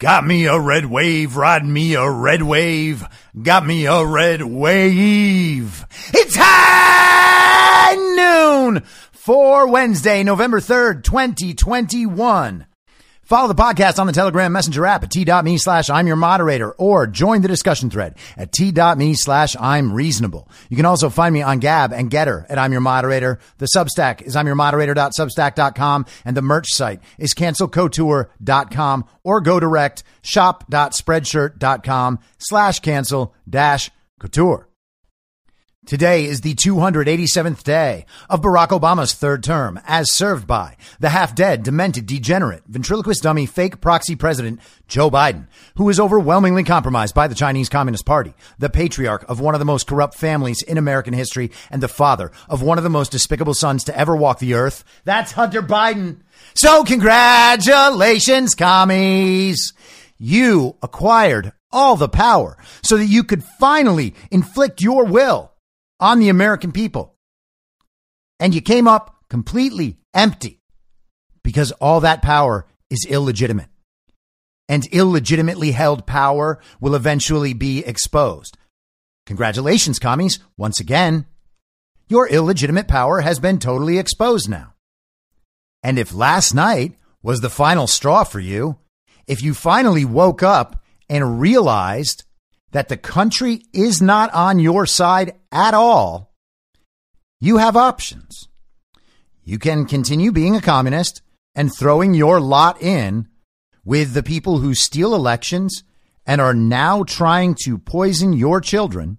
Got me a red wave, ride me a red wave. Got me a red wave. It's high noon for Wednesday, November 3rd, 2021. Follow the podcast on the Telegram Messenger app at t.me slash I'm your moderator or join the discussion thread at t.me slash I'm reasonable. You can also find me on Gab and Gettr at I'm your moderator. The Substack is I'm your moderator.substack.com and the merch site is cancelcouture.com or go direct shop.spreadshirt.com slash cancel dash couture. Today is the 287th day of Barack Obama's third term, as served by the half dead, demented, degenerate, ventriloquist dummy, fake proxy president Joe Biden, who is overwhelmingly compromised by the Chinese Communist Party, the patriarch of one of the most corrupt families in American history, and the father of one of the most despicable sons to ever walk the earth. That's Hunter Biden. So congratulations, commies. You acquired all the power so that you could finally inflict your will on the American people. And you came up completely empty because all that power is illegitimate. And illegitimately held power will eventually be exposed. Congratulations, commies. Once again, your illegitimate power has been totally exposed now. And if last night was the final straw for you, if you finally woke up and realized that the country is not on your side at all, you have options. You can continue being a communist and throwing your lot in with the people who steal elections and are now trying to poison your children,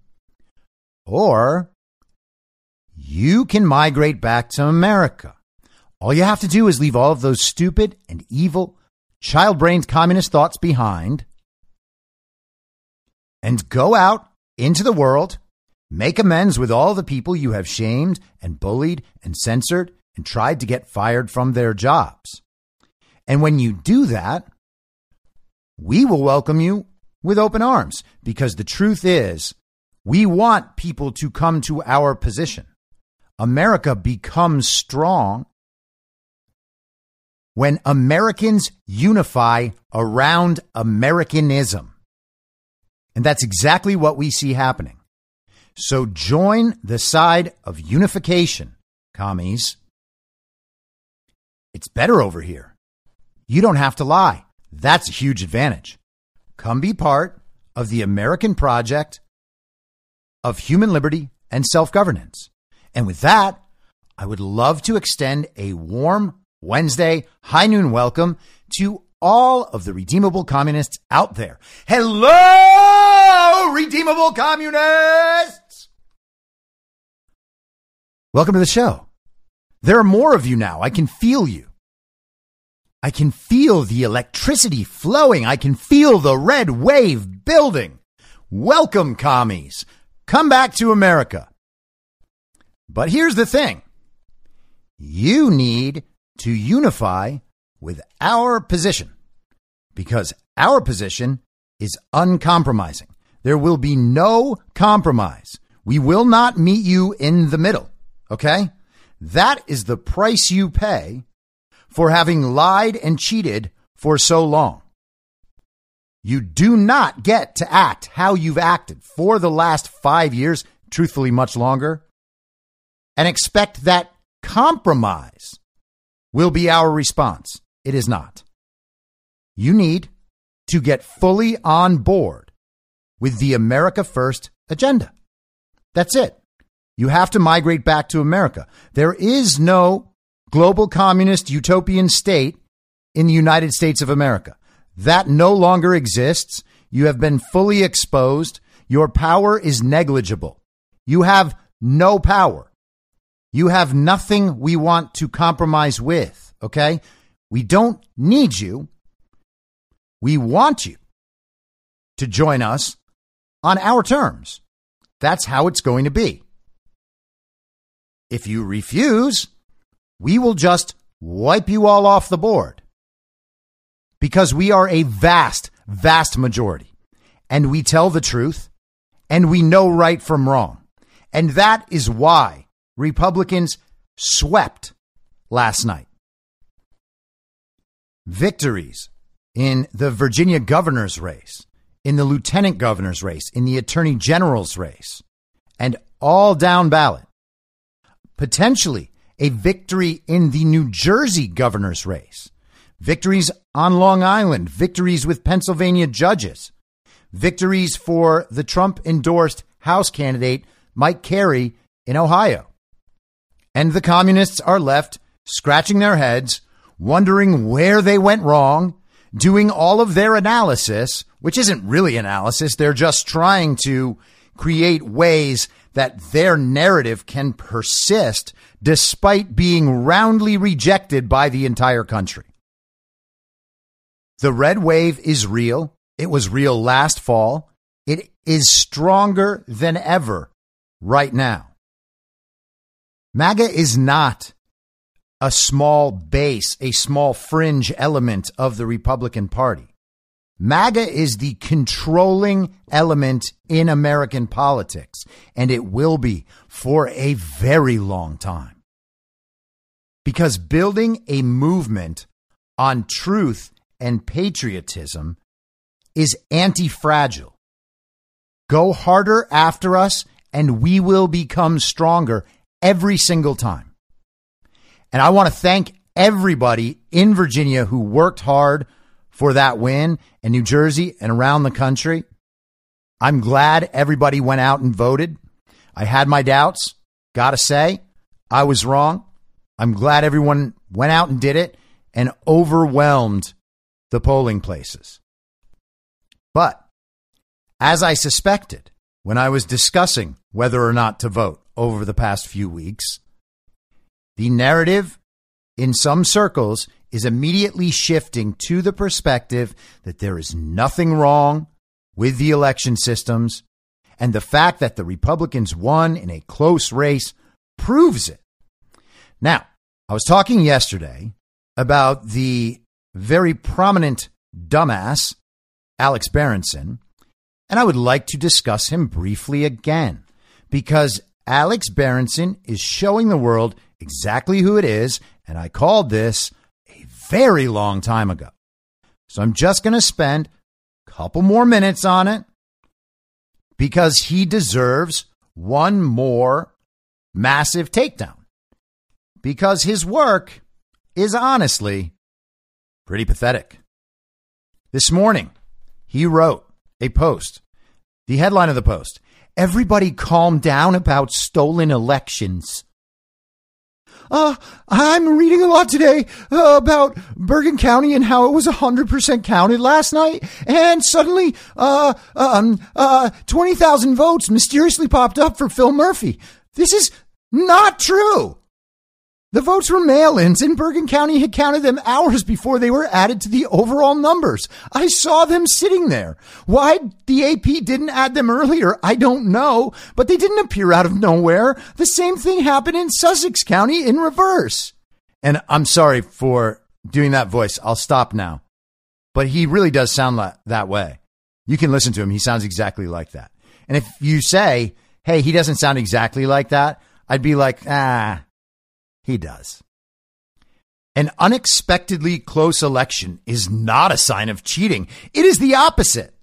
or you can migrate back to America. All you have to do is leave all of those stupid and evil, child brained communist thoughts behind and go out into the world, make amends with all the people you have shamed and bullied and censored and tried to get fired from their jobs. And when you do that, we will welcome you with open arms because the truth is, we want people to come to our position. America becomes strong when Americans unify around Americanism. And that's exactly what we see happening. So join the side of unification, commies. It's better over here. You don't have to lie. That's a huge advantage. Come be part of the American project of human liberty and self governance. And with that, I would love to extend a warm Wednesday high noon welcome to all of the redeemable communists out there. Hello, redeemable communists! Welcome to the show. There are more of you now. I can feel you. I can feel the electricity flowing. I can feel the red wave building. Welcome, commies. Come back to America. But here's the thing you need to unify with our position because our position is uncompromising. There will be no compromise. We will not meet you in the middle. Okay. That is the price you pay for having lied and cheated for so long. You do not get to act how you've acted for the last five years, truthfully, much longer, and expect that compromise will be our response. It is not. You need to get fully on board with the America First agenda. That's it. You have to migrate back to America. There is no global communist utopian state in the United States of America. That no longer exists. You have been fully exposed. Your power is negligible. You have no power. You have nothing we want to compromise with. Okay. We don't need you We want you to join us on our terms. That's how it's going to be. If you refuse, we will just wipe you all off the board because we are a vast, vast majority and we tell the truth and we know right from wrong. And that is why Republicans swept last night. Victories in the Virginia governor's race, in the lieutenant governor's race, in the attorney general's race, and all down ballot. Potentially a victory in the New Jersey governor's race, victories on Long Island, victories with Pennsylvania judges, victories for the Trump endorsed House candidate Mike Carey in Ohio. And the communists are left scratching their heads, wondering where they went wrong, doing all of their analysis, which isn't really analysis. They're just trying to create ways that their narrative can persist despite being roundly rejected by the entire country. The red wave is real. It was real last fall. It is stronger than ever right now. MAGA is not a small base, a small fringe element of the Republican Party. MAGA is the controlling element in American politics, and it will be for a very long time. Because building a movement on truth and patriotism is anti fragile. Go harder after us, and we will become stronger every single time. And I want to thank everybody in Virginia who worked hard for that win in New Jersey and around the country. I'm glad everybody went out and voted. I had my doubts. Gotta say, I was wrong. I'm glad everyone went out and did it and overwhelmed the polling places. But as I suspected when I was discussing whether or not to vote over the past few weeks, the narrative in some circles is immediately shifting to the perspective that there is nothing wrong with the election systems, and the fact that the Republicans won in a close race proves it. Now, I was talking yesterday about the very prominent dumbass, Alex Berenson, and I would like to discuss him briefly again because Alex Berenson is showing the world exactly who it is, and I called this a very long time ago. So I'm just going to spend a couple more minutes on it because he deserves one more massive takedown. Because his work is honestly pretty pathetic. This morning, he wrote a post. The headline of the post Everybody calm down about stolen elections. Uh, I'm reading a lot today uh, about Bergen County and how it was 100% counted last night. And suddenly, uh, um, uh, 20,000 votes mysteriously popped up for Phil Murphy. This is not true. The votes were mail ins, and Bergen County had counted them hours before they were added to the overall numbers. I saw them sitting there. Why the AP didn't add them earlier, I don't know, but they didn't appear out of nowhere. The same thing happened in Sussex County in reverse. And I'm sorry for doing that voice. I'll stop now. But he really does sound like that way. You can listen to him. He sounds exactly like that. And if you say, hey, he doesn't sound exactly like that, I'd be like, ah, he does. An unexpectedly close election is not a sign of cheating. It is the opposite.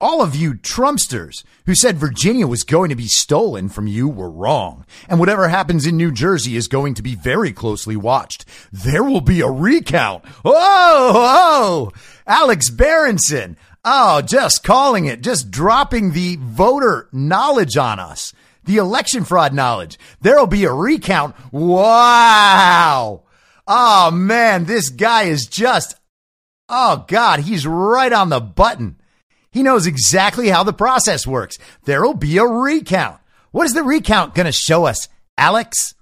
All of you Trumpsters who said Virginia was going to be stolen from you were wrong. And whatever happens in New Jersey is going to be very closely watched. There will be a recount. Oh, oh, Alex Berenson. Oh, just calling it, just dropping the voter knowledge on us the election fraud knowledge. There'll be a recount. Wow. Oh man, this guy is just, oh God, he's right on the button. He knows exactly how the process works. There'll be a recount. What is the recount going to show us, Alex?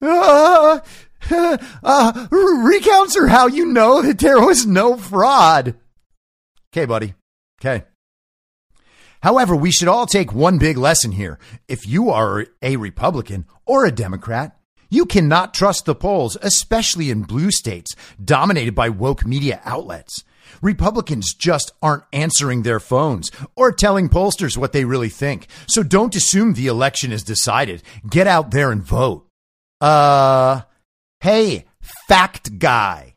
Uh, uh, recounts are how you know that there was no fraud. Okay, buddy. Okay. However, we should all take one big lesson here. If you are a Republican or a Democrat, you cannot trust the polls, especially in blue states dominated by woke media outlets. Republicans just aren't answering their phones or telling pollsters what they really think. So don't assume the election is decided. Get out there and vote. Uh, hey, fact guy.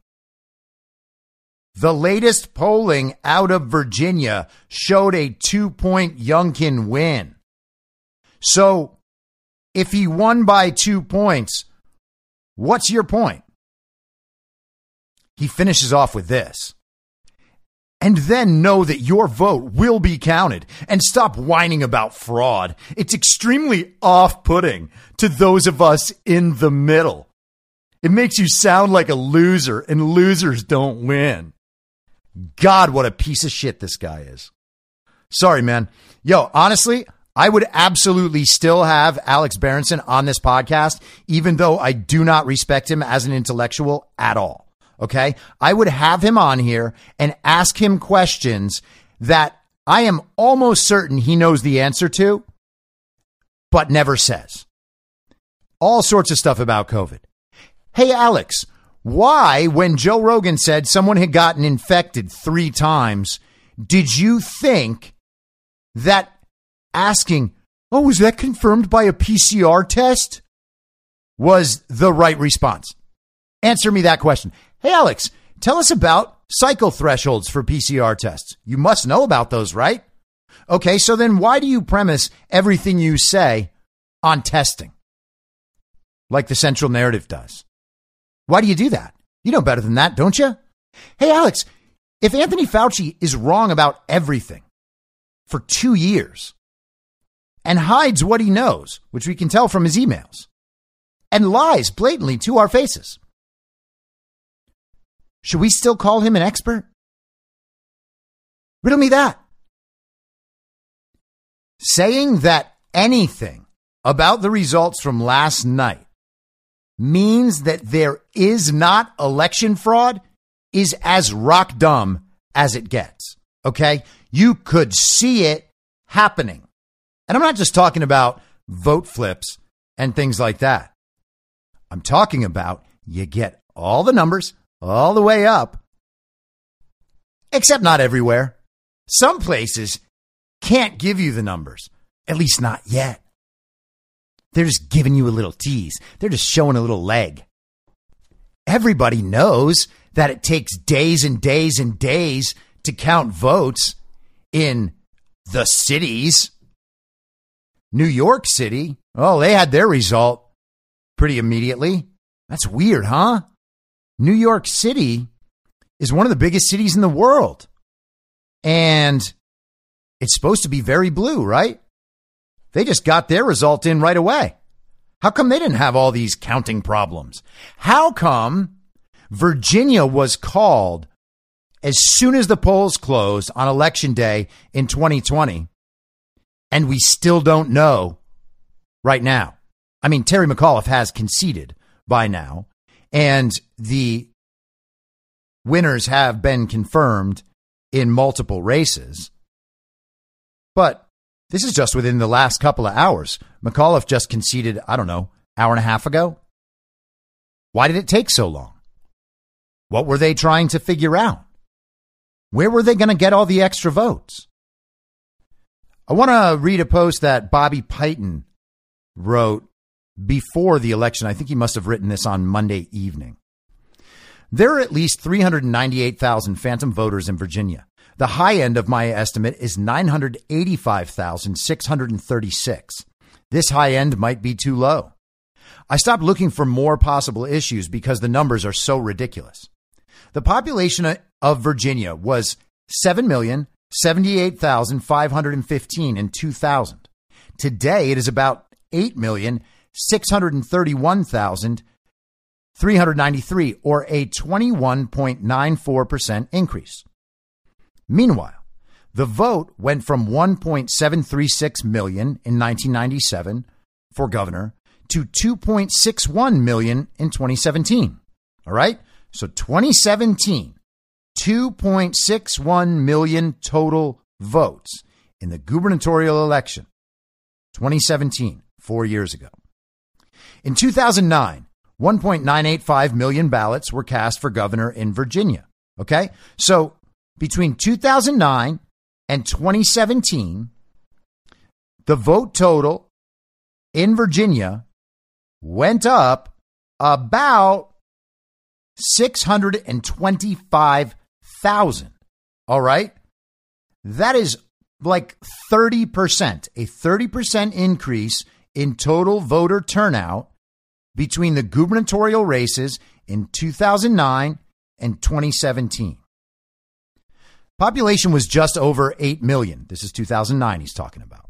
The latest polling out of Virginia showed a two point Youngkin win. So if he won by two points, what's your point? He finishes off with this. And then know that your vote will be counted and stop whining about fraud. It's extremely off putting to those of us in the middle. It makes you sound like a loser, and losers don't win. God, what a piece of shit this guy is. Sorry, man. Yo, honestly, I would absolutely still have Alex Berenson on this podcast, even though I do not respect him as an intellectual at all. Okay. I would have him on here and ask him questions that I am almost certain he knows the answer to, but never says. All sorts of stuff about COVID. Hey, Alex, why, when Joe Rogan said someone had gotten infected three times, did you think that asking, oh, was that confirmed by a PCR test? Was the right response. Answer me that question. Hey, Alex, tell us about cycle thresholds for PCR tests. You must know about those, right? Okay, so then why do you premise everything you say on testing? Like the central narrative does. Why do you do that? You know better than that, don't you? Hey, Alex, if Anthony Fauci is wrong about everything for two years, and hides what he knows, which we can tell from his emails, and lies blatantly to our faces. Should we still call him an expert? Riddle me that. Saying that anything about the results from last night means that there is not election fraud is as rock dumb as it gets. Okay? You could see it happening. And I'm not just talking about vote flips and things like that. I'm talking about you get all the numbers all the way up, except not everywhere. Some places can't give you the numbers, at least not yet. They're just giving you a little tease, they're just showing a little leg. Everybody knows that it takes days and days and days to count votes in the cities New York City, oh, they had their result pretty immediately. That's weird, huh? New York City is one of the biggest cities in the world. And it's supposed to be very blue, right? They just got their result in right away. How come they didn't have all these counting problems? How come Virginia was called as soon as the polls closed on election day in 2020 and we still don't know right now. I mean, Terry McAuliffe has conceded by now, and the winners have been confirmed in multiple races. But this is just within the last couple of hours. McAuliffe just conceded, I don't know, hour and a half ago. Why did it take so long? What were they trying to figure out? Where were they going to get all the extra votes? I want to read a post that Bobby Piton wrote before the election. I think he must have written this on Monday evening. There are at least 398,000 phantom voters in Virginia. The high end of my estimate is 985,636. This high end might be too low. I stopped looking for more possible issues because the numbers are so ridiculous. The population of Virginia was 7 million 78,515 in 2000. Today it is about 8,631,393 or a 21.94% increase. Meanwhile, the vote went from 1.736 million in 1997 for governor to 2.61 million in 2017. All right? So 2017 2.61 million total votes in the gubernatorial election 2017, four years ago. In 2009, 1.985 million ballots were cast for governor in Virginia. Okay. So between 2009 and 2017, the vote total in Virginia went up about 625,000. All right. That is like 30%, a 30% increase in total voter turnout between the gubernatorial races in 2009 and 2017. Population was just over 8 million. This is 2009 he's talking about.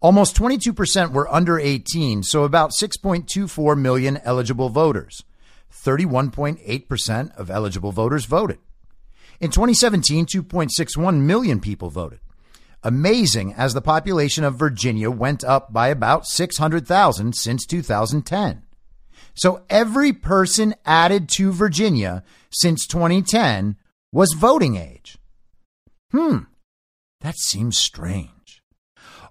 Almost 22% were under 18, so about 6.24 million eligible voters. 31.8% of eligible voters voted. In 2017, 2.61 million people voted. Amazing as the population of Virginia went up by about 600,000 since 2010. So every person added to Virginia since 2010 was voting age. Hmm, that seems strange.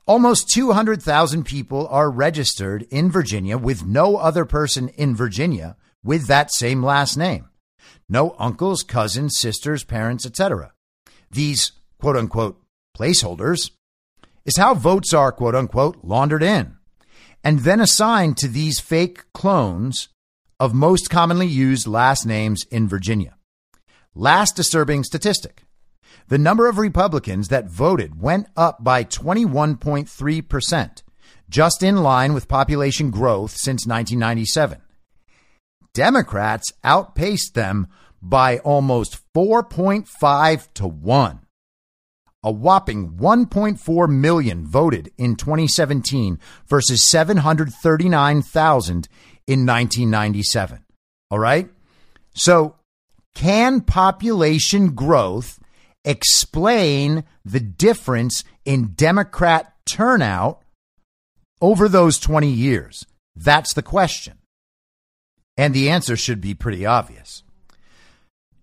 Almost 200,000 people are registered in Virginia with no other person in Virginia with that same last name. No uncles, cousins, sisters, parents, etc. These quote unquote placeholders is how votes are quote unquote laundered in and then assigned to these fake clones of most commonly used last names in Virginia. Last disturbing statistic. The number of Republicans that voted went up by 21.3%, just in line with population growth since 1997. Democrats outpaced them by almost 4.5 to 1. A whopping 1.4 million voted in 2017 versus 739,000 in 1997. All right? So, can population growth explain the difference in Democrat turnout over those 20 years? That's the question. And the answer should be pretty obvious.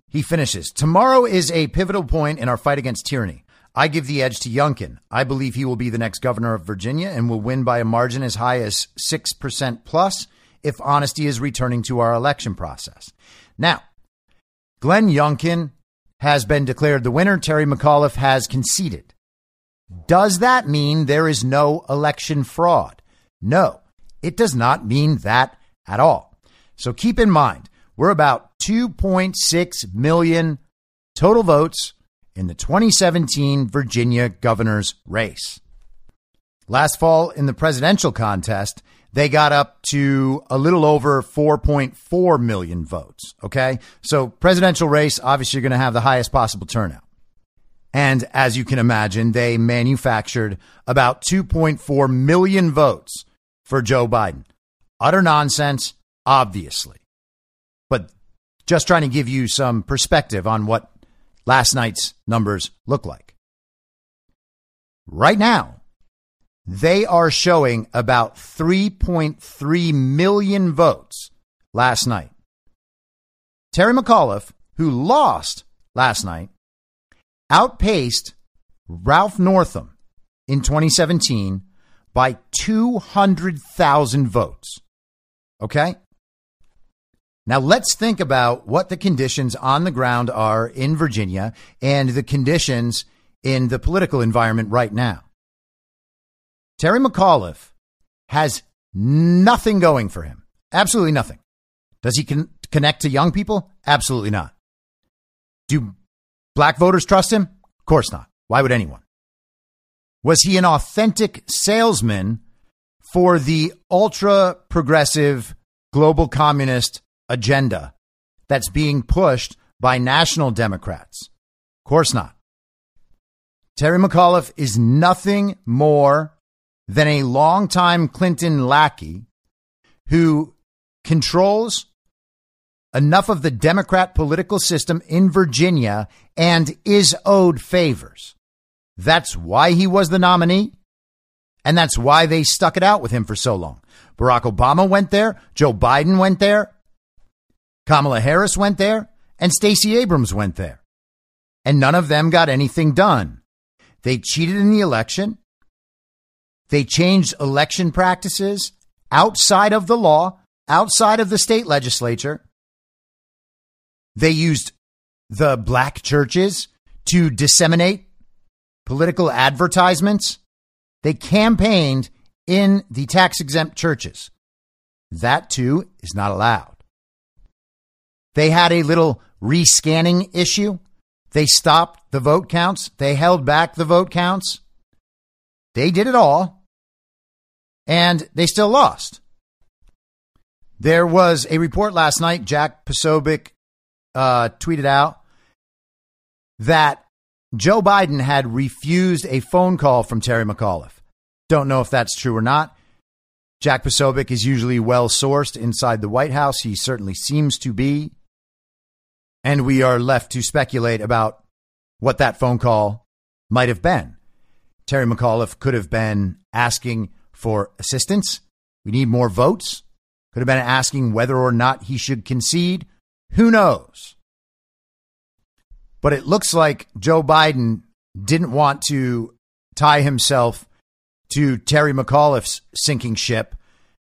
He finishes Tomorrow is a pivotal point in our fight against tyranny. I give the edge to Youngkin. I believe he will be the next governor of Virginia and will win by a margin as high as 6% plus if honesty is returning to our election process. Now, Glenn Youngkin has been declared the winner. Terry McAuliffe has conceded. Does that mean there is no election fraud? No, it does not mean that at all. So keep in mind, we're about 2.6 million total votes in the 2017 Virginia governor's race. Last fall in the presidential contest, they got up to a little over 4.4 million votes. Okay. So presidential race, obviously you're going to have the highest possible turnout. And as you can imagine, they manufactured about 2.4 million votes for Joe Biden. Utter nonsense, obviously. But just trying to give you some perspective on what last night's numbers look like. Right now, they are showing about 3.3 million votes last night. Terry McAuliffe, who lost last night, outpaced Ralph Northam in 2017 by 200,000 votes. Okay? Now let's think about what the conditions on the ground are in Virginia and the conditions in the political environment right now. Terry McAuliffe has nothing going for him. Absolutely nothing. Does he con- connect to young people? Absolutely not. Do black voters trust him? Of course not. Why would anyone? Was he an authentic salesman for the ultra progressive global communist agenda that's being pushed by national Democrats? Of course not. Terry McAuliffe is nothing more than a longtime Clinton lackey who controls enough of the Democrat political system in Virginia and is owed favors. That's why he was the nominee. And that's why they stuck it out with him for so long. Barack Obama went there. Joe Biden went there. Kamala Harris went there. and Stacey Abrams went there. And none of them got anything done. They cheated in the election. They changed election practices outside of the law, outside of the state legislature. They used the black churches to disseminate political advertisements. They campaigned in the tax exempt churches. That too is not allowed. They had a little rescanning issue. They stopped the vote counts. They held back the vote counts. They did it all. And they still lost. There was a report last night. Jack Posobiec uh, tweeted out that Joe Biden had refused a phone call from Terry McAuliffe. Don't know if that's true or not. Jack Posobiec is usually well sourced inside the White House. He certainly seems to be. And we are left to speculate about what that phone call might have been. Terry McAuliffe could have been asking for assistance. We need more votes. Could have been asking whether or not he should concede. Who knows? But it looks like Joe Biden didn't want to tie himself to Terry McAuliffe's sinking ship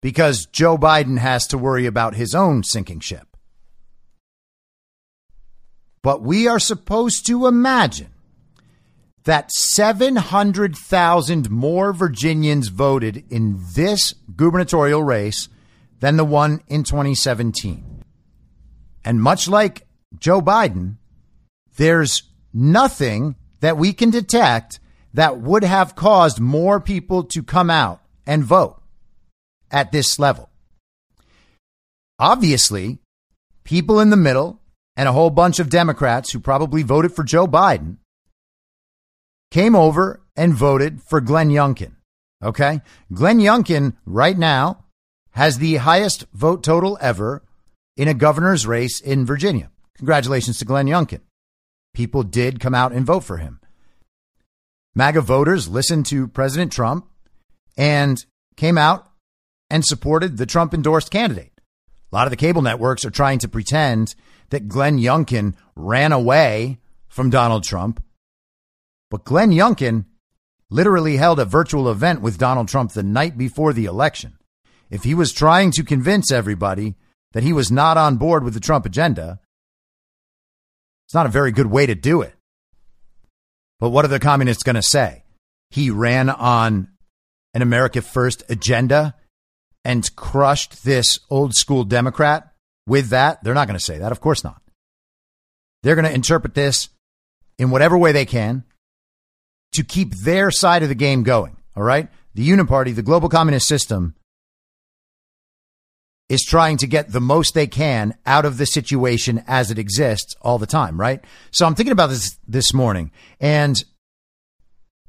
because Joe Biden has to worry about his own sinking ship. But we are supposed to imagine that 700,000 more Virginians voted in this gubernatorial race than the one in 2017. And much like Joe Biden, there's nothing that we can detect that would have caused more people to come out and vote at this level. Obviously, people in the middle and a whole bunch of Democrats who probably voted for Joe Biden came over and voted for Glenn Youngkin. Okay. Glenn Youngkin right now has the highest vote total ever in a governor's race in Virginia. Congratulations to Glenn Youngkin. People did come out and vote for him. MAGA voters listened to President Trump and came out and supported the Trump endorsed candidate. A lot of the cable networks are trying to pretend that Glenn Youngkin ran away from Donald Trump. But Glenn Youngkin literally held a virtual event with Donald Trump the night before the election. If he was trying to convince everybody that he was not on board with the Trump agenda, it's not a very good way to do it. But what are the communists going to say? He ran on an America First agenda and crushed this old school Democrat with that. They're not going to say that. Of course not. They're going to interpret this in whatever way they can to keep their side of the game going. All right. The Uniparty, the global communist system, is trying to get the most they can out of the situation as it exists all the time, right? So I'm thinking about this this morning and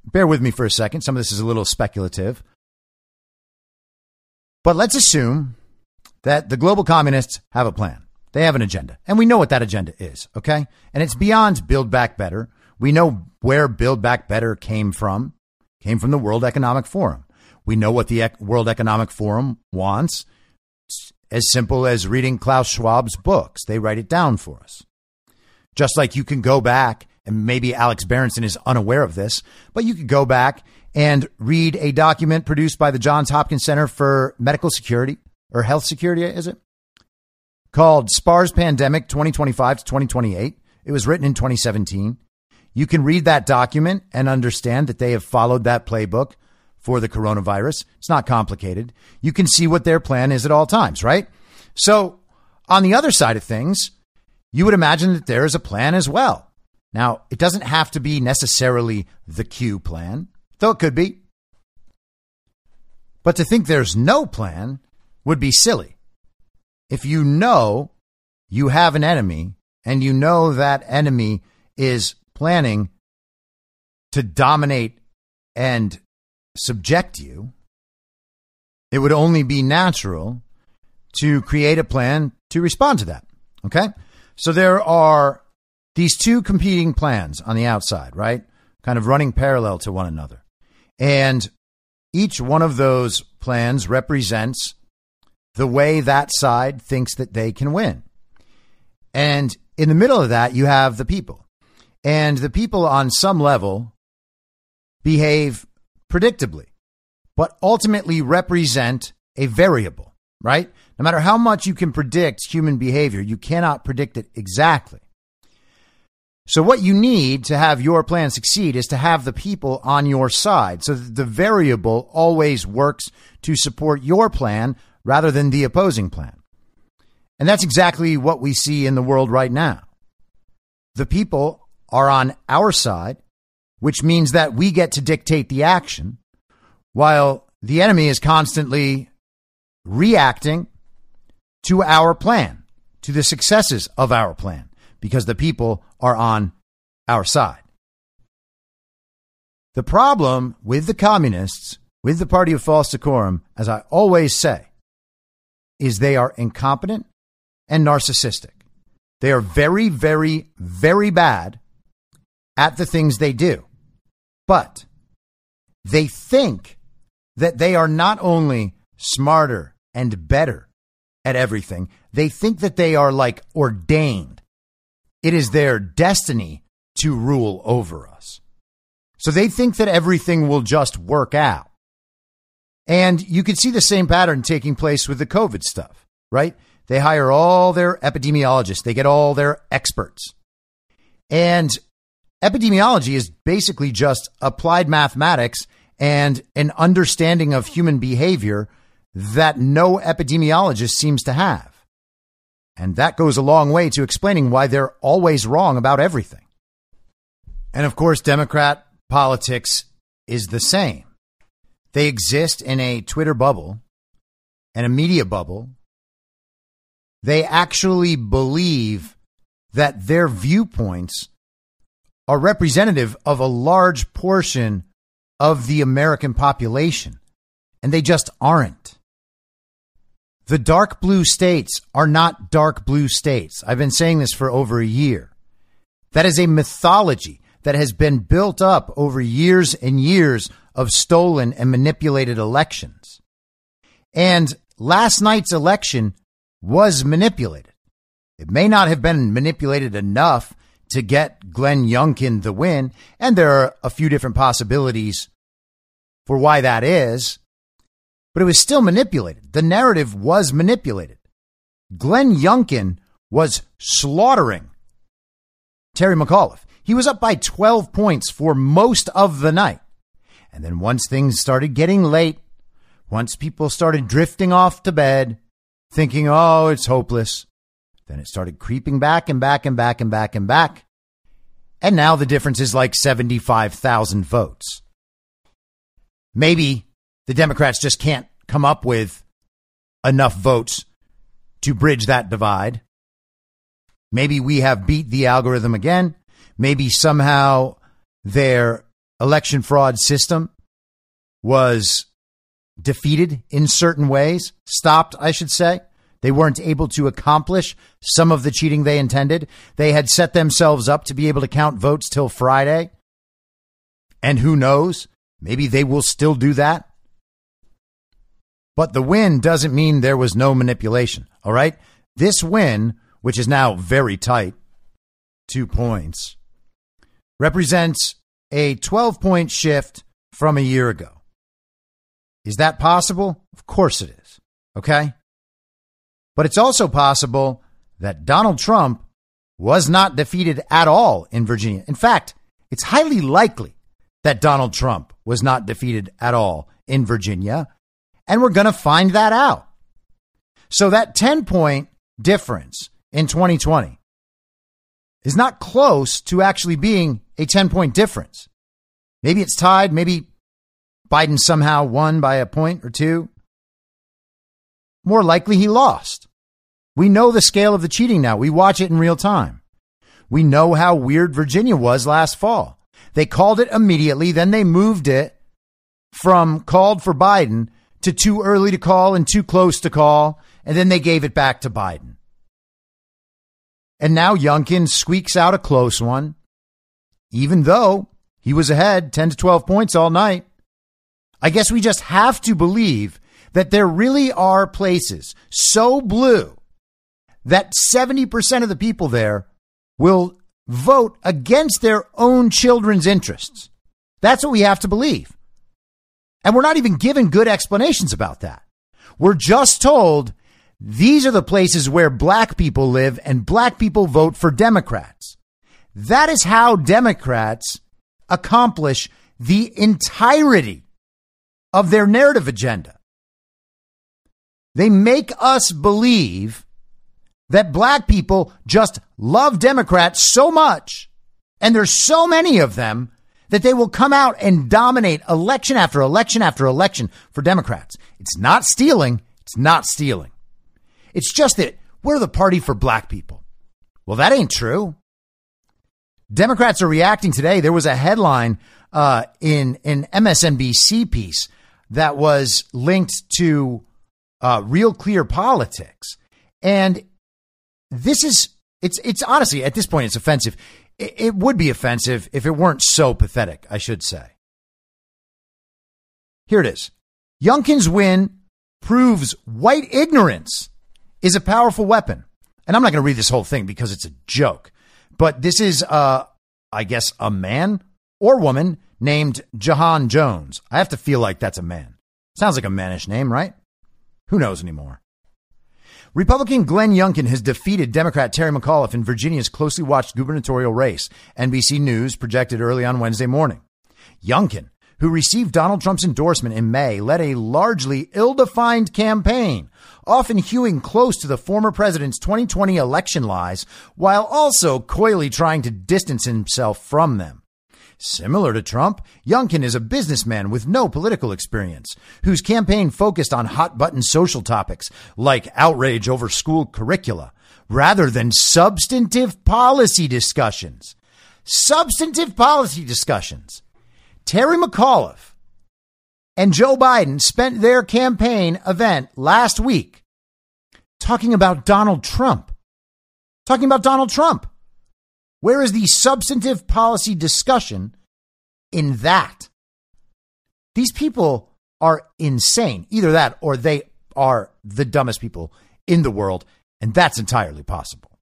bear with me for a second. Some of this is a little speculative. But let's assume that the global communists have a plan. They have an agenda. And we know what that agenda is, okay? And it's beyond Build Back Better. We know where Build Back Better came from. Came from the World Economic Forum. We know what the World Economic Forum wants as simple as reading Klaus Schwab's books. They write it down for us. Just like you can go back, and maybe Alex Berenson is unaware of this, but you could go back and read a document produced by the Johns Hopkins Center for Medical Security or Health Security, is it? Called SPARS Pandemic 2025 to 2028. It was written in 2017. You can read that document and understand that they have followed that playbook for the coronavirus. It's not complicated. You can see what their plan is at all times, right? So, on the other side of things, you would imagine that there is a plan as well. Now, it doesn't have to be necessarily the Q plan, though it could be. But to think there's no plan would be silly. If you know you have an enemy and you know that enemy is planning to dominate and subject you, it would only be natural to create a plan to respond to that. Okay. So there are these two competing plans on the outside, right? Kind of running parallel to one another. And each one of those plans represents the way that side thinks that they can win. And in the middle of that, you have the people. And the people on some level behave predictably, but ultimately represent a variable, right? No matter how much you can predict human behavior, you cannot predict it exactly. So, what you need to have your plan succeed is to have the people on your side so that the variable always works to support your plan rather than the opposing plan. And that's exactly what we see in the world right now. The people are on our side, which means that we get to dictate the action, while the enemy is constantly reacting to our plan, to the successes of our plan, because the people are on our side. The problem with the communists, with the party of false decorum, as I always say, is they are incompetent and narcissistic. They are very, very, very bad at the things they do. But they think that they are not only smarter and better at everything, they think that they are like ordained. It is their destiny to rule over us. So they think that everything will just work out. And you can see the same pattern taking place with the COVID stuff, right? They hire all their epidemiologists, they get all their experts. And epidemiology is basically just applied mathematics and an understanding of human behavior that no epidemiologist seems to have. And that goes a long way to explaining why they're always wrong about everything. And of course, Democrat politics is the same. They exist in a Twitter bubble and a media bubble. They actually believe that their viewpoints are representative of a large portion of the American population, and they just aren't. The dark blue states are not dark blue states. I've been saying this for over a year. That is a mythology that has been built up over years and years of stolen and manipulated elections. And last night's election was manipulated. It may not have been manipulated enough to get Glenn Youngkin the win, and there are a few different possibilities for why that is but it was still manipulated. The narrative was manipulated. Glenn Youngkin was slaughtering Terry McAuliffe. He was up by 12 points for most of the night. And then once things started getting late, once people started drifting off to bed, thinking, oh, it's hopeless, then it started creeping back and back and back and back and back. And now the difference is like 75,000 votes. Maybe the Democrats just can't come up with enough votes to bridge that divide. Maybe we have beat the algorithm again. Maybe somehow their election fraud system was defeated in certain ways, stopped, I should say. They weren't able to accomplish some of the cheating they intended. They had set themselves up to be able to count votes till Friday. And who knows? Maybe they will still do that. But the win doesn't mean there was no manipulation. All right. This win, which is now very tight, two points, represents a 12 point shift from a year ago. Is that possible? Of course it is. Okay. But it's also possible that Donald Trump was not defeated at all in Virginia. In fact, it's highly likely that Donald Trump was not defeated at all in Virginia and we're going to find that out. So that 10 point difference in 2020 is not close to actually being a 10 point difference. Maybe it's tied. Maybe Biden somehow won by a point or two. More likely he lost. We know the scale of the cheating now. We watch it in real time. We know how weird Virginia was last fall. They called it immediately, then they moved it from called for Biden to too early to call and too close to call, and then they gave it back to Biden. And now Youngkin squeaks out a close one, even though he was ahead 10 to 12 points all night. I guess we just have to believe that there really are places so blue that 70% of the people there will vote against their own children's interests. That's what we have to believe. And we're not even given good explanations about that. We're just told these are the places where black people live and black people vote for Democrats. That is how Democrats accomplish the entirety of their narrative agenda. They make us believe that black people just love Democrats so much, and there's so many of them that they will come out and dominate election after election after election for Democrats. It's not stealing. It's not stealing. It's just that we're the party for black people. Well, that ain't true. Democrats are reacting today. There was a headline uh, in an MSNBC piece that was linked to uh, Real Clear Politics, and this is it's it's honestly at this point it's offensive. It, it would be offensive if it weren't so pathetic. I should say. Here it is. Youngkin's win proves white ignorance is a powerful weapon. And I'm not going to read this whole thing because it's a joke. But this is, uh, I guess, a man or woman named Ja'han Jones. I have to feel like that's a man. Sounds like a mannish name, right? Who knows anymore? Republican Glenn Youngkin has defeated Democrat Terry McAuliffe in Virginia's closely watched gubernatorial race, NBC News projected early on Wednesday morning. Youngkin, who received Donald Trump's endorsement in May, led a largely ill defined campaign often hewing close to the former president's 2020 election lies while also coyly trying to distance himself from them. Similar to Trump, Youngkin is a businessman with no political experience, whose campaign focused on hot button social topics like outrage over school curricula, rather than substantive policy discussions. Substantive policy discussions. Terry McAuliffe and Joe Biden spent their campaign event last week talking about Donald Trump. Talking about Donald Trump. Where is the substantive policy discussion in that? These people are insane. Either that or they are the dumbest people in the world, and that's entirely possible.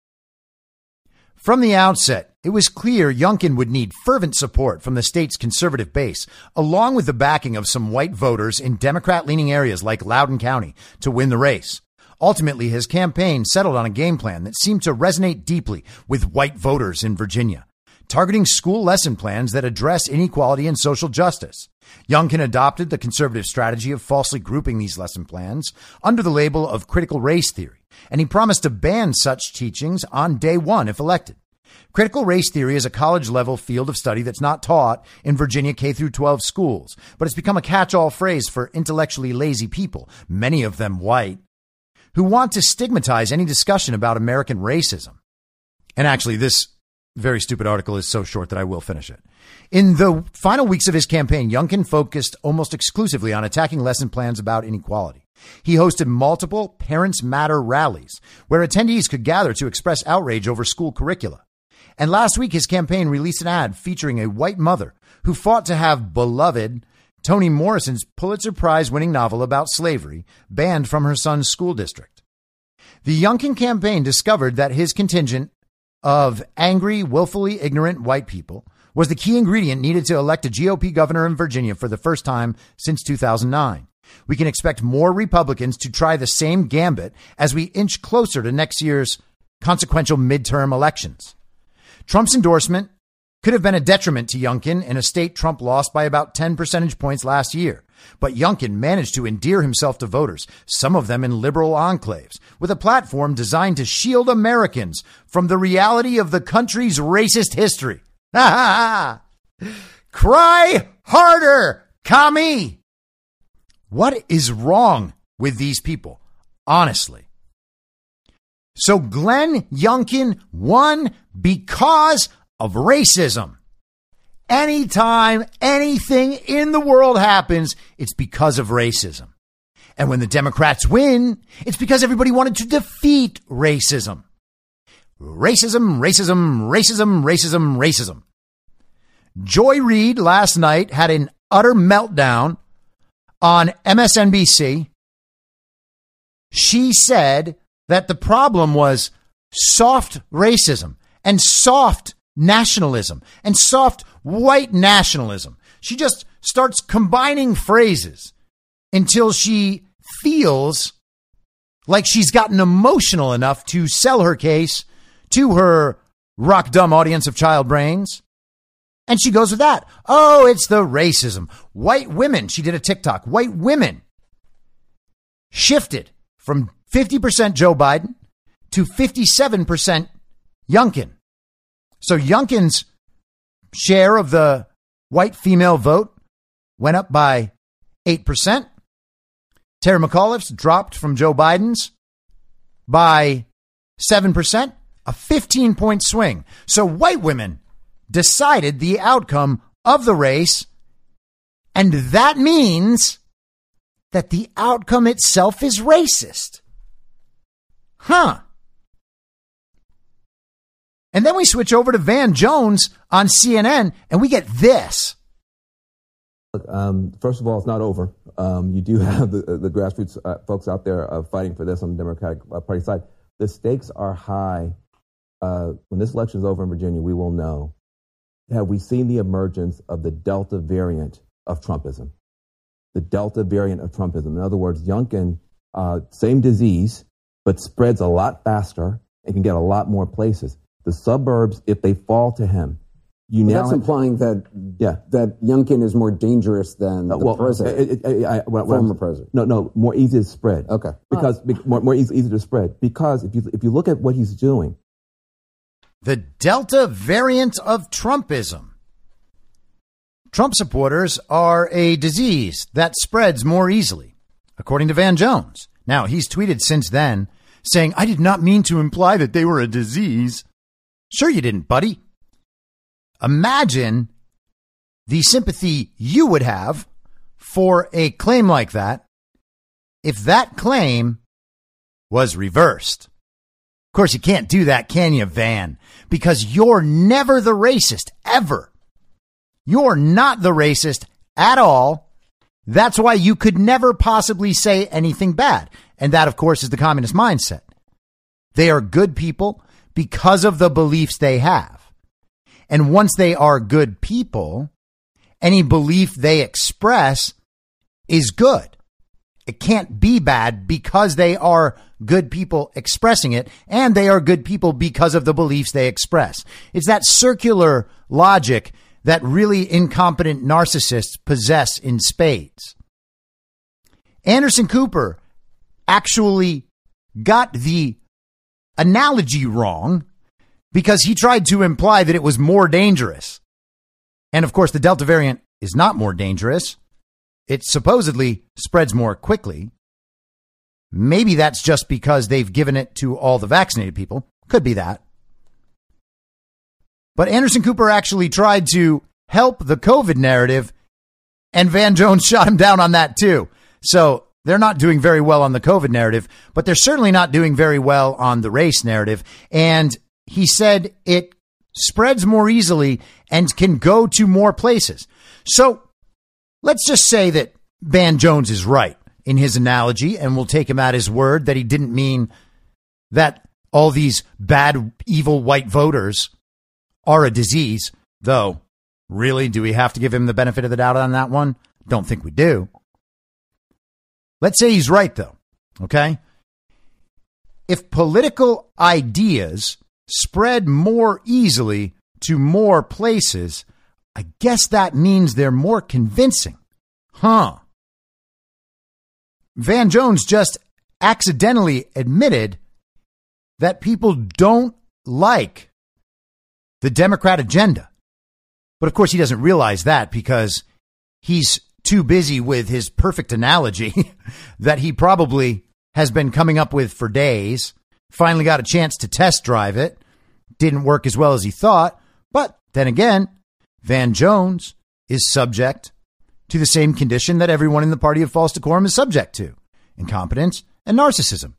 From the outset, it was clear Youngkin would need fervent support from the state's conservative base, along with the backing of some white voters in Democrat leaning areas like Loudoun County to win the race. Ultimately, his campaign settled on a game plan that seemed to resonate deeply with white voters in Virginia, targeting school lesson plans that address inequality and social justice. Youngkin adopted the conservative strategy of falsely grouping these lesson plans under the label of critical race theory and he promised to ban such teachings on day one if elected. Critical race theory is a college level field of study that's not taught in Virginia K through 12 schools, but it's become a catch all phrase for intellectually lazy people, many of them white, who want to stigmatize any discussion about American racism. And actually, this very stupid article is so short that I will finish it. In the final weeks of his campaign, Youngkin focused almost exclusively on attacking lesson plans about inequality. He hosted multiple Parents Matter rallies where attendees could gather to express outrage over school curricula. And last week, his campaign released an ad featuring a white mother who fought to have beloved Toni Morrison's Pulitzer Prize winning novel about slavery banned from her son's school district. The Youngkin campaign discovered that his contingent of angry, willfully ignorant white people was the key ingredient needed to elect a GOP governor in Virginia for the first time since 2009. We can expect more Republicans to try the same gambit as we inch closer to next year's consequential midterm elections. Trump's endorsement could have been a detriment to Youngkin in a state Trump lost by about 10 percentage points last year. But Youngkin managed to endear himself to voters, some of them in liberal enclaves, with a platform designed to shield Americans from the reality of the country's racist history. Ha ha ha! Cry harder, commie! What is wrong with these people? Honestly. So Glenn Youngkin won because of racism. Anytime anything in the world happens, it's because of racism. And when the Democrats win, it's because everybody wanted to defeat racism. Racism, racism, racism, racism, racism. Joy Reid last night had an utter meltdown on MSNBC. She said that the problem was soft racism and soft nationalism and soft white nationalism. She just starts combining phrases until she feels like she's gotten emotional enough to sell her case to her rock dumb audience of child brains. And she goes with that. Oh, it's the racism. White women, she did a TikTok. White women shifted from 50% Joe Biden to 57% Youngkin. So Youngkin's share of the white female vote went up by 8%. Terry McAuliffe's dropped from Joe Biden's by 7%, a 15 point swing. So white women decided the outcome of the race. And that means that the outcome itself is racist. Huh. And then we switch over to Van Jones on CNN and we get this. Um, first of all, it's not over. Um, you do have the, the grassroots uh, folks out there uh, fighting for this on the Democratic uh, Party side. The stakes are high. Uh, when this election is over in Virginia, we will know. Have we seen the emergence of the Delta variant of Trumpism? The Delta variant of Trumpism. In other words, Youngkin, uh, same disease, but spreads a lot faster and can get a lot more places. The suburbs, if they fall to him, you now that's have, implying that yeah that Youngkin is more dangerous than the well, president, it, it, I, what, former what president. No, no, more easy to spread. Okay, because oh. more, more easy, easy to spread because if you if you look at what he's doing, the Delta variant of Trumpism. Trump supporters are a disease that spreads more easily, according to Van Jones. Now, he's tweeted since then saying, I did not mean to imply that they were a disease. Sure, you didn't, buddy. Imagine the sympathy you would have for a claim like that if that claim was reversed. Of course, you can't do that, can you, Van? Because you're never the racist, ever. You're not the racist at all. That's why you could never possibly say anything bad. And that, of course, is the communist mindset. They are good people because of the beliefs they have. And once they are good people, any belief they express is good. It can't be bad because they are good people expressing it, and they are good people because of the beliefs they express. It's that circular logic that really incompetent narcissists possess in spades. Anderson Cooper actually got the analogy wrong because he tried to imply that it was more dangerous. And of course, the Delta variant is not more dangerous. It supposedly spreads more quickly. Maybe that's just because they've given it to all the vaccinated people. Could be that. But Anderson Cooper actually tried to help the COVID narrative, and Van Jones shot him down on that too. So they're not doing very well on the COVID narrative, but they're certainly not doing very well on the race narrative. And he said it spreads more easily and can go to more places. So let's just say that Van Jones is right in his analogy, and we'll take him at his word that he didn't mean that all these bad, evil white voters are a disease, though. Really, do we have to give him the benefit of the doubt on that one? Don't think we do. Let's say he's right, though. Okay. If political ideas spread more easily to more places, I guess that means they're more convincing. Huh. Van Jones just accidentally admitted that people don't like the Democrat agenda. But of course, he doesn't realize that because he's too busy with his perfect analogy that he probably has been coming up with for days. Finally got a chance to test drive it. Didn't work as well as he thought. But then again, Van Jones is subject to the same condition that everyone in the party of false decorum is subject to incompetence and narcissism,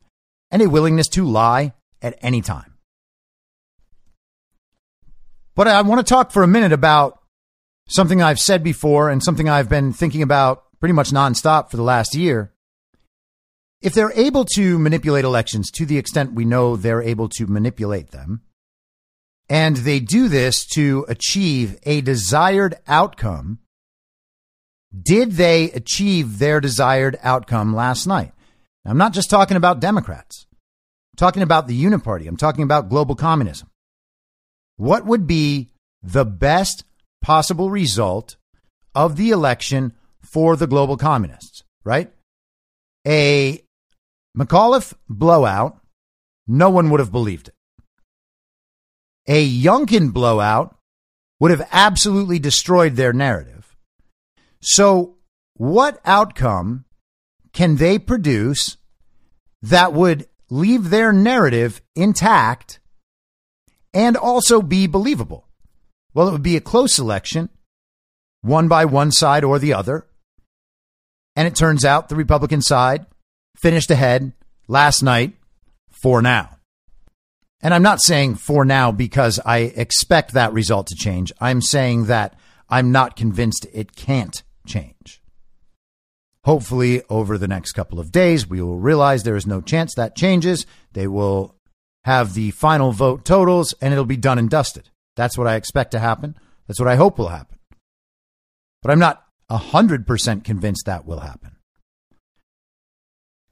and a willingness to lie at any time. But I want to talk for a minute about something I've said before and something I've been thinking about pretty much nonstop for the last year. If they're able to manipulate elections to the extent we know they're able to manipulate them, And they do this to achieve a desired outcome. Did they achieve their desired outcome last night? I'm not just talking about Democrats. I'm talking about the Uniparty. I'm talking about global communism. What would be the best possible result of the election for the global communists, right? A McAuliffe blowout, no one would have believed it. A Youngkin blowout would have absolutely destroyed their narrative. So, what outcome can they produce that would leave their narrative intact and also be believable? Well, it would be a close election, one by one side or the other. And it turns out the Republican side finished ahead last night for now. And I'm not saying for now because I expect that result to change. I'm saying that I'm not convinced it can't change. Hopefully, over the next couple of days, we will realize there is no chance that changes. They will have the final vote totals and it'll be done and dusted. That's what I expect to happen. That's what I hope will happen. But I'm not 100% convinced that will happen.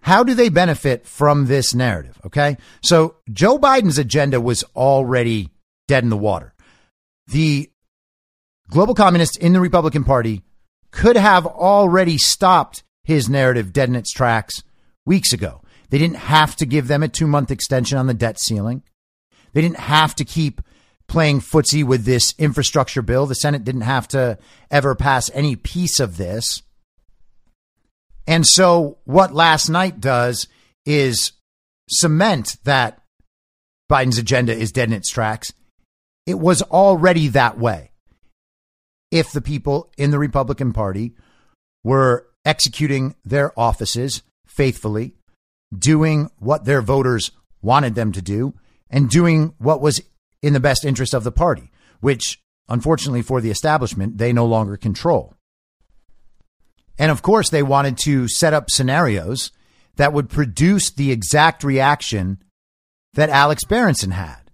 How do they benefit from this narrative? Okay. So Joe Biden's agenda was already dead in the water. The global communists in the Republican Party could have already stopped his narrative dead in its tracks weeks ago. They didn't have to give them a two month extension on the debt ceiling. They didn't have to keep playing footsie with this infrastructure bill. The Senate didn't have to ever pass any piece of this. And so, what last night does is cement that Biden's agenda is dead in its tracks. It was already that way. If the people in the Republican Party were executing their offices faithfully, doing what their voters wanted them to do, and doing what was in the best interest of the party, which, unfortunately for the establishment, they no longer control. And of course, they wanted to set up scenarios that would produce the exact reaction that Alex Berenson had.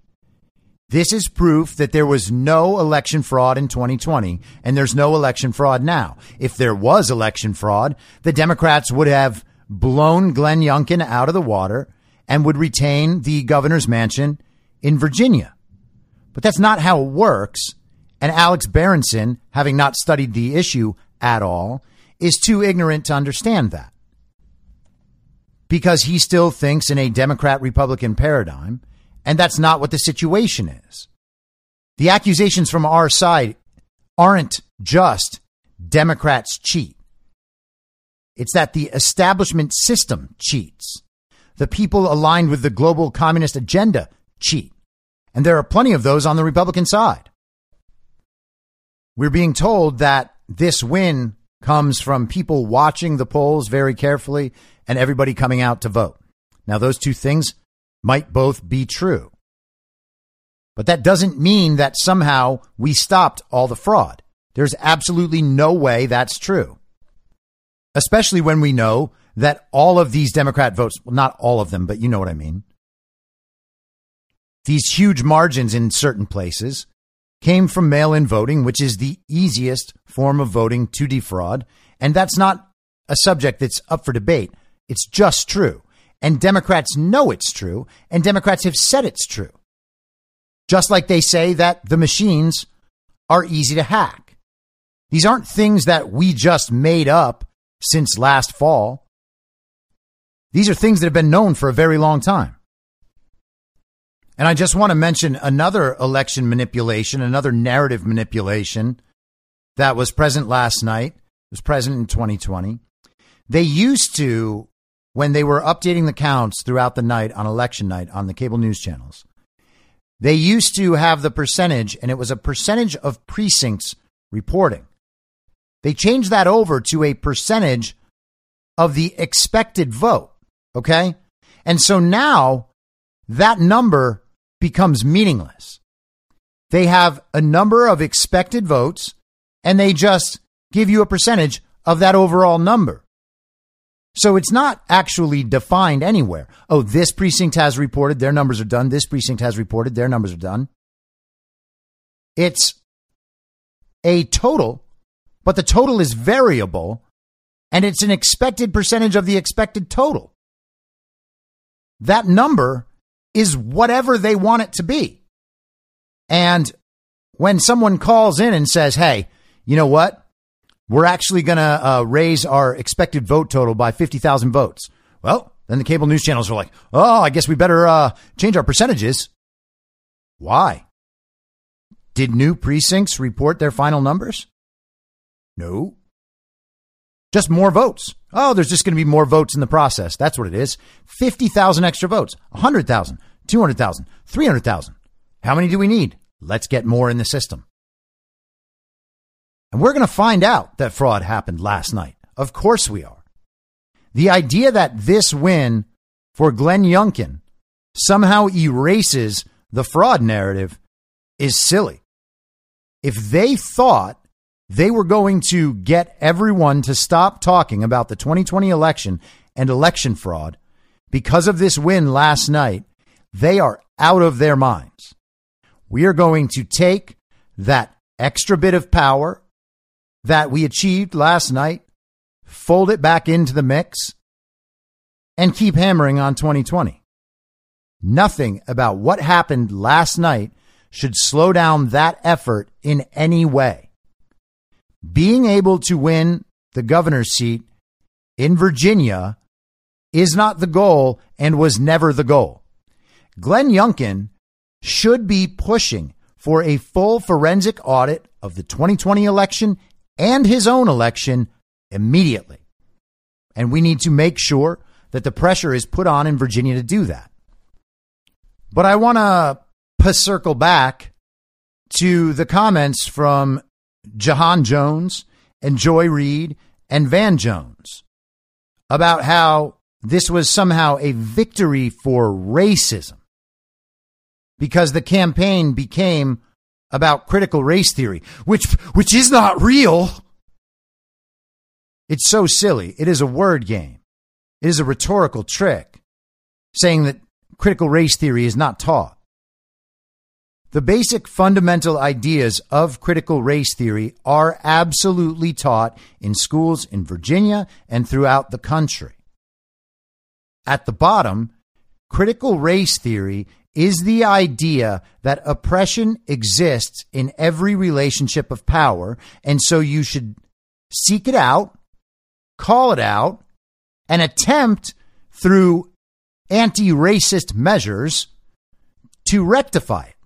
This is proof that there was no election fraud in 2020, and there's no election fraud now. If there was election fraud, the Democrats would have blown Glenn Youngkin out of the water and would retain the governor's mansion in Virginia. But that's not how it works. And Alex Berenson, having not studied the issue at all, is too ignorant to understand that. Because he still thinks in a Democrat Republican paradigm, and that's not what the situation is. The accusations from our side aren't just Democrats cheat. It's that the establishment system cheats. The people aligned with the global communist agenda cheat. And there are plenty of those on the Republican side. We're being told that this win comes from people watching the polls very carefully and everybody coming out to vote. Now, those two things might both be true. But that doesn't mean that somehow we stopped all the fraud. There's absolutely no way that's true. Especially when we know that all of these Democrat votes, well, not all of them, but you know what I mean, these huge margins in certain places came from mail in voting, which is the easiest form of voting to defraud. And that's not a subject that's up for debate. It's just true. And Democrats know it's true. And Democrats have said it's true. Just like they say that the machines are easy to hack. These aren't things that we just made up since last fall. These are things that have been known for a very long time. And I just want to mention another election manipulation, another narrative manipulation that was present last night, it was present in 2020. They used to, when they were updating the counts throughout the night on election night on the cable news channels, they used to have the percentage, and it was a percentage of precincts reporting. They changed that over to a percentage of the expected vote. Okay. And so now that number becomes meaningless. They have a number of expected votes and they just give you a percentage of that overall number. So it's not actually defined anywhere. Oh, this precinct has reported their numbers are done. This precinct has reported their numbers are done. It's a total, but the total is variable and it's an expected percentage of the expected total. That number is whatever they want it to be. And when someone calls in and says, hey, you know what? We're actually going to uh, raise our expected vote total by 50,000 votes. Well, then the cable news channels are like, oh, I guess we better uh, change our percentages. Why? Did new precincts report their final numbers? No. Just more votes. Oh, there's just going to be more votes in the process. That's what it is. 50,000 extra votes, 100,000, 200,000, 300,000. How many do we need? Let's get more in the system. And we're going to find out that fraud happened last night. Of course we are. The idea that this win for Glenn Youngkin somehow erases the fraud narrative is silly. If they thought they were going to get everyone to stop talking about the 2020 election and election fraud because of this win last night, they are out of their minds. We are going to take that extra bit of power that we achieved last night, fold it back into the mix, and keep hammering on 2020. Nothing about what happened last night should slow down that effort in any way. Being able to win the governor's seat in Virginia is not the goal and was never the goal. Glenn Youngkin should be pushing for a full forensic audit of the 2020 election and his own election immediately. And we need to make sure that the pressure is put on in Virginia to do that. But I want to circle back to the comments from Ja'han Jones and Joy Reid and Van Jones about how this was somehow a victory for racism because the campaign became about critical race theory, which, which is not real. It's so silly. It is a word game. It is a rhetorical trick saying that critical race theory is not taught. The basic fundamental ideas of critical race theory are absolutely taught in schools in Virginia and throughout the country. At the bottom, critical race theory is the idea that oppression exists in every relationship of power. And so you should seek it out, call it out, and attempt through anti racist measures to rectify it.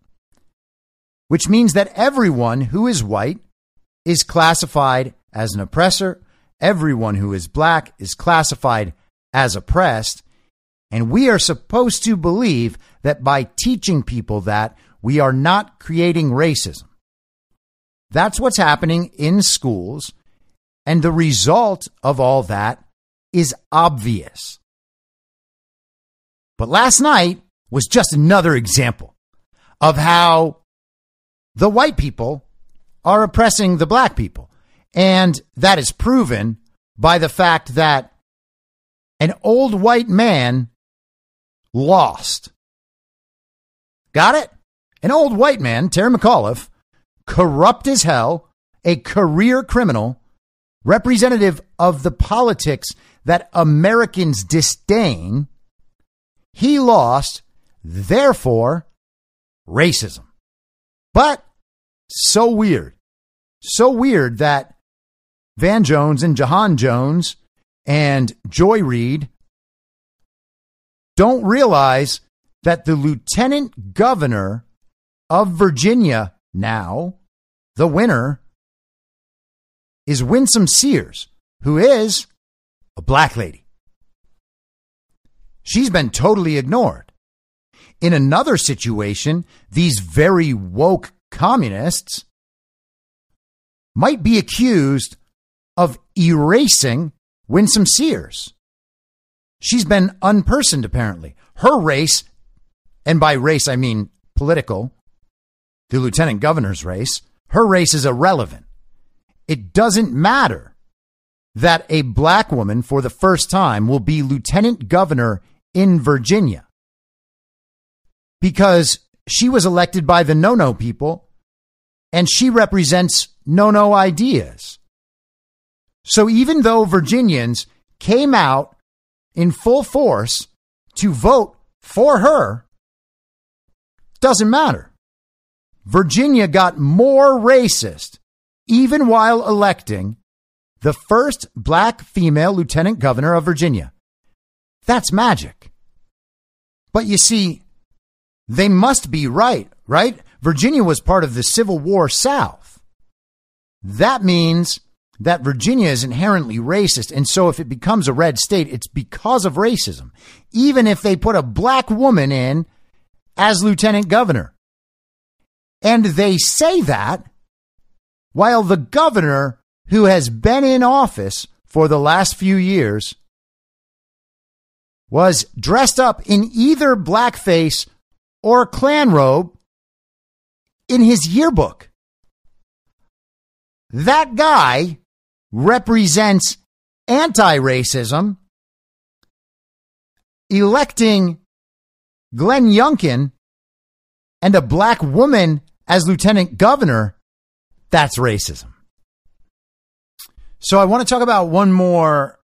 Which means that everyone who is white is classified as an oppressor, everyone who is black is classified as oppressed, and we are supposed to believe that by teaching people that, we are not creating racism. That's what's happening in schools. And the result of all that is obvious. But last night was just another example of how the white people are oppressing the black people. And that is proven by the fact that an old white man lost. Got it? An old white man, Terry McAuliffe, corrupt as hell, a career criminal, representative of the politics that Americans disdain, he lost, therefore, racism. But so weird. So weird that Van Jones and Ja'han Jones and Joy Reid don't realize that the lieutenant governor of Virginia now, the winner, is Winsome Sears, who is a black lady. She's been totally ignored. In another situation, these very woke communists might be accused of erasing Winsome Sears. She's been unpersoned, apparently. Her race, and by race I mean political, the lieutenant governor's race, her race is irrelevant. It doesn't matter that a black woman for the first time will be lieutenant governor in Virginia because she was elected by the no no people and she represents no no ideas. So even though Virginians came out in full force to vote for her, doesn't matter. Virginia got more racist even while electing the first black female lieutenant governor of Virginia. That's magic. But you see, they must be right, right? Virginia was part of the Civil War South. That means that Virginia is inherently racist. And so if it becomes a red state, it's because of racism. Even if they put a black woman in as lieutenant governor. And they say that while the governor who has been in office for the last few years was dressed up in either blackface or a Klan robe in his yearbook. That guy represents anti racism, electing Glenn Youngkin and a black woman as lieutenant governor. That's racism. So I want to talk about one more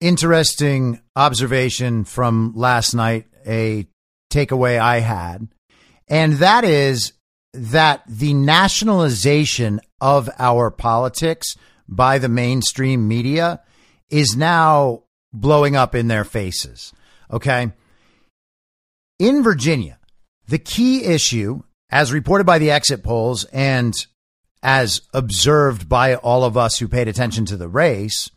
interesting observation from last night, a takeaway I had, and that is that the nationalization of our politics by the mainstream media is now blowing up in their faces. Okay. In Virginia, the key issue, as reported by the exit polls and as observed by all of us who paid attention to the race,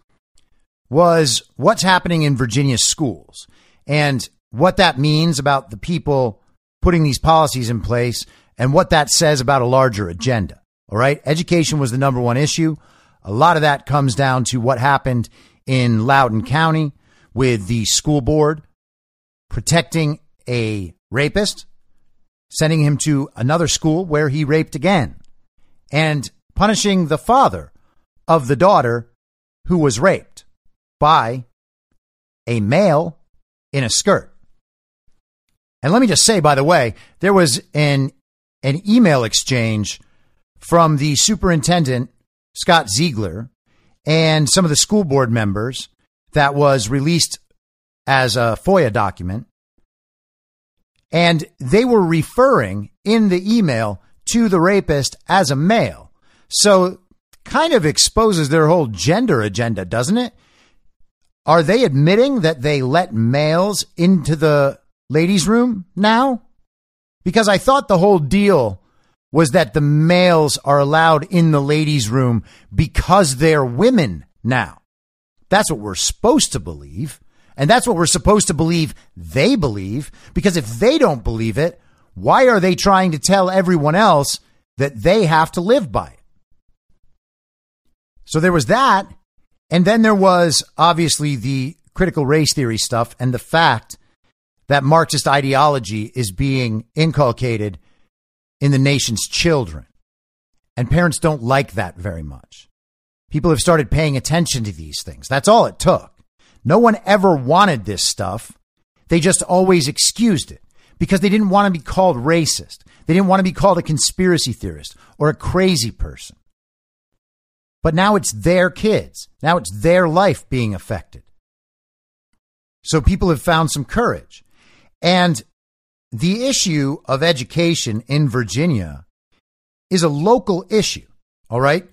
was what's happening in Virginia schools and what that means about the people putting these policies in place and what that says about a larger agenda. All right. Education was the number one issue. A lot of that comes down to what happened in Loudoun County with the school board protecting a rapist, sending him to another school where he raped again, and punishing the father of the daughter who was raped by a male in a skirt. And let me just say, by the way, there was an, an email exchange from the superintendent Scott Ziegler, and some of the school board members that was released as a FOIA document. And they were referring in the email to the rapist as a male. So kind of exposes their whole gender agenda, doesn't it? Are they admitting that they let males into the ladies' room now? Because I thought the whole deal was that the males are allowed in the ladies' room because they're women now. That's what we're supposed to believe. And that's what we're supposed to believe they believe. Because if they don't believe it, why are they trying to tell everyone else that they have to live by it? So there was that. And then there was obviously the critical race theory stuff and the fact that Marxist ideology is being inculcated in the nation's children. And parents don't like that very much. People have started paying attention to these things. That's all it took. No one ever wanted this stuff. They just always excused it because they didn't want to be called racist. They didn't want to be called a conspiracy theorist or a crazy person. But now it's their kids. Now it's their life being affected. So people have found some courage. And the issue of education in Virginia is a local issue. All right.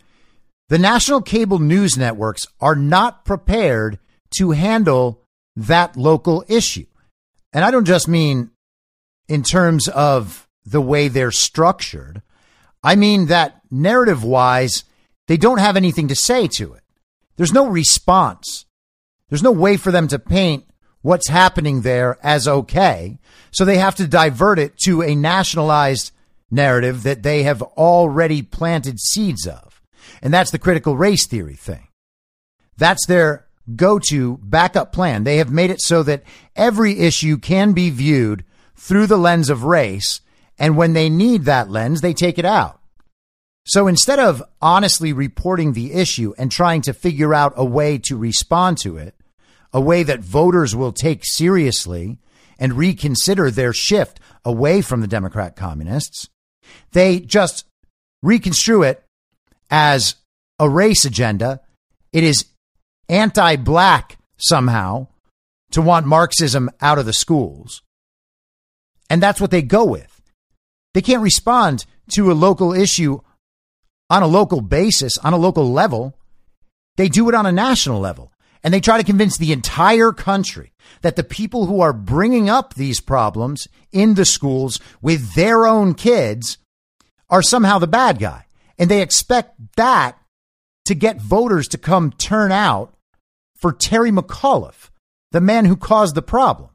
The national cable news networks are not prepared to handle that local issue. And I don't just mean in terms of the way they're structured. I mean that narrative wise, they don't have anything to say to it. There's no response. There's no way for them to paint what's happening there as okay. So they have to divert it to a nationalized narrative that they have already planted seeds of. And that's the critical race theory thing. That's their go to backup plan. They have made it so that every issue can be viewed through the lens of race. And when they need that lens, they take it out. So instead of honestly reporting the issue and trying to figure out a way to respond to it, a way that voters will take seriously and reconsider their shift away from the Democrat communists. They just reconstrue it as a race agenda. It is anti black somehow to want Marxism out of the schools. And that's what they go with. They can't respond to a local issue on a local basis, on a local level. They do it on a national level. And they try to convince the entire country that the people who are bringing up these problems in the schools with their own kids are somehow the bad guy. And they expect that to get voters to come turn out for Terry McAuliffe, the man who caused the problem.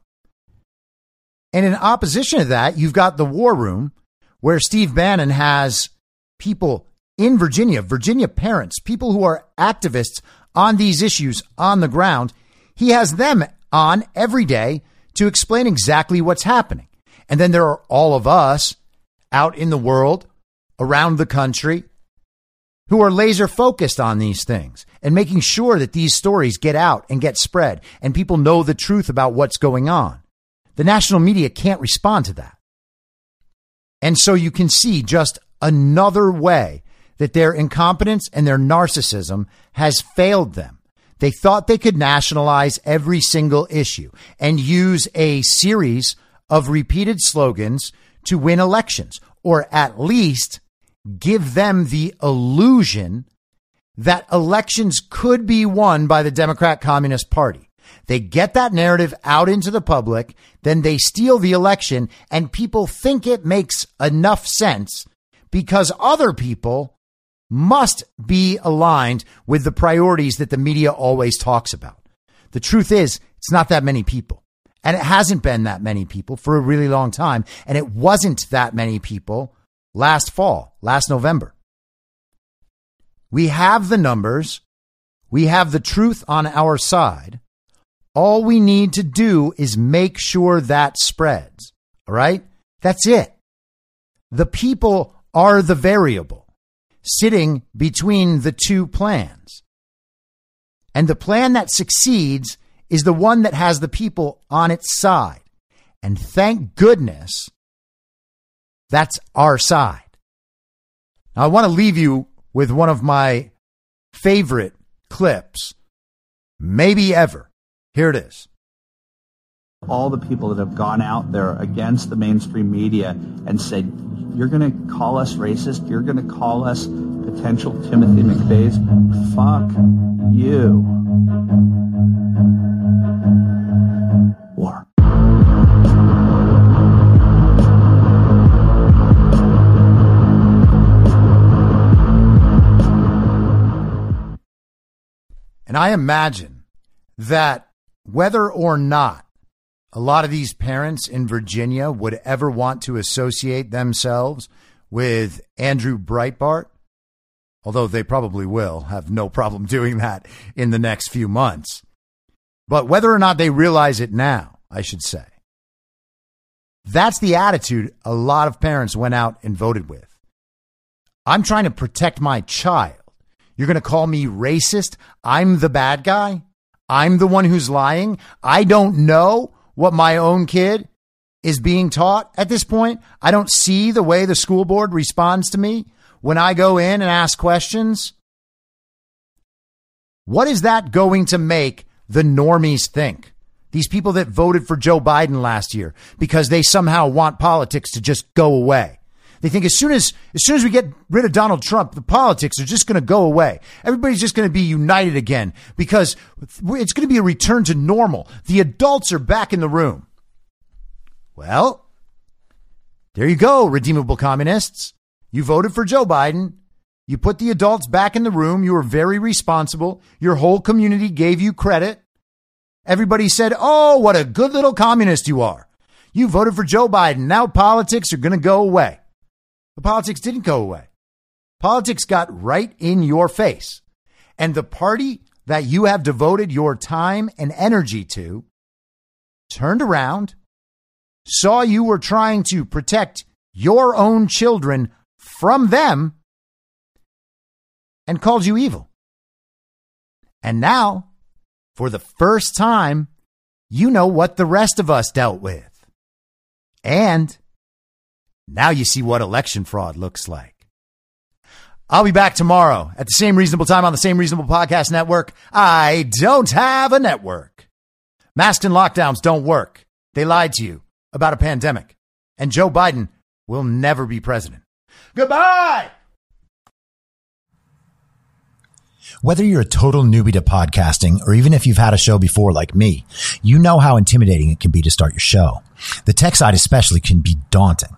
And in opposition to that, you've got the war room where Steve Bannon has people in Virginia, Virginia parents, people who are activists on these issues on the ground. He has them on every day to explain exactly what's happening. And then there are all of us out in the world, around the country, who are laser focused on these things and making sure that these stories get out and get spread and people know the truth about what's going on. The national media can't respond to that. And so you can see just another way that their incompetence and their narcissism has failed them. They thought they could nationalize every single issue and use a series of repeated slogans to win elections, or at least give them the illusion that elections could be won by the Democrat Communist Party. They get that narrative out into the public, then they steal the election, and people think it makes enough sense because other people must be aligned with the priorities that the media always talks about. The truth is, it's not that many people. And it hasn't been that many people for a really long time. And it wasn't that many people last fall, last November. We have the numbers. We have the truth on our side. All we need to do is make sure that spreads. All right? That's it. The people are the variable sitting between the two plans. And the plan that succeeds is the one that has the people on its side. And thank goodness that's our side. Now, I want to leave you with one of my favorite clips, maybe ever. Here it is. All the people that have gone out there against the mainstream media and said, you're going to call us racist, you're going to call us potential Timothy McVeigh's, fuck you. War. And I imagine that whether or not a lot of these parents in Virginia would ever want to associate themselves with Andrew Breitbart, although they probably will have no problem doing that in the next few months. But whether or not they realize it now, I should say, that's the attitude a lot of parents went out and voted with. I'm trying to protect my child. You're going to call me racist? I'm the bad guy? I'm the one who's lying? I don't know what my own kid is being taught at this point. I don't see the way the school board responds to me when I go in and ask questions. What is that going to make the normies think? These people that voted for Joe Biden last year because they somehow want politics to just go away. They think as soon as as soon as we get rid of Donald Trump, the politics are just going to go away. Everybody's just going to be united again because it's going to be a return to normal. The adults are back in the room. Well, there you go, redeemable communists. You voted for Joe Biden. You put the adults back in the room. You were very responsible. Your whole community gave you credit. Everybody said, "Oh, what a good little communist you are." You voted for Joe Biden. Now politics are going to go away. The politics didn't go away. Politics got right in your face. And the party that you have devoted your time and energy to turned around, saw you were trying to protect your own children from them, and called you evil. And now, for the first time, you know what the rest of us dealt with. And now you see what election fraud looks like. I'll be back tomorrow at the same reasonable time on the same reasonable podcast network. I don't have a network. Masks and lockdowns don't work. They lied to you about a pandemic. And Joe Biden will never be president. Goodbye. Whether you're a total newbie to podcasting or even if you've had a show before like me, you know how intimidating it can be to start your show. The tech side especially can be daunting.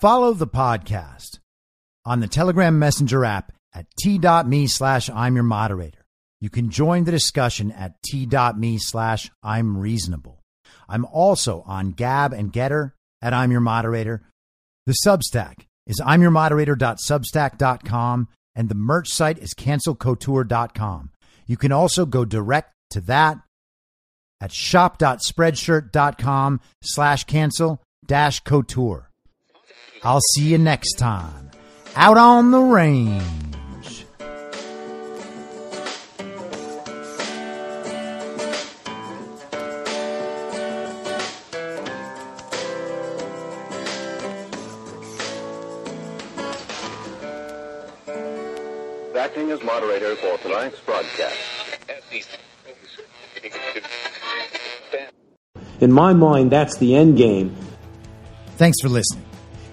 Follow the podcast on the Telegram Messenger app at t.me slash I'm your moderator. You can join the discussion at t.me slash I'm reasonable. I'm also on Gab and Gettr at I'm your moderator. The Substack is I'm your moderator.substack.com and the merch site is cancelcouture.com. You can also go direct to that at shop.spreadshirt.com slash cancel dash couture. I'll see you next time out on the range. Acting as moderator for tonight's broadcast. In my mind, that's the end game. Thanks for listening.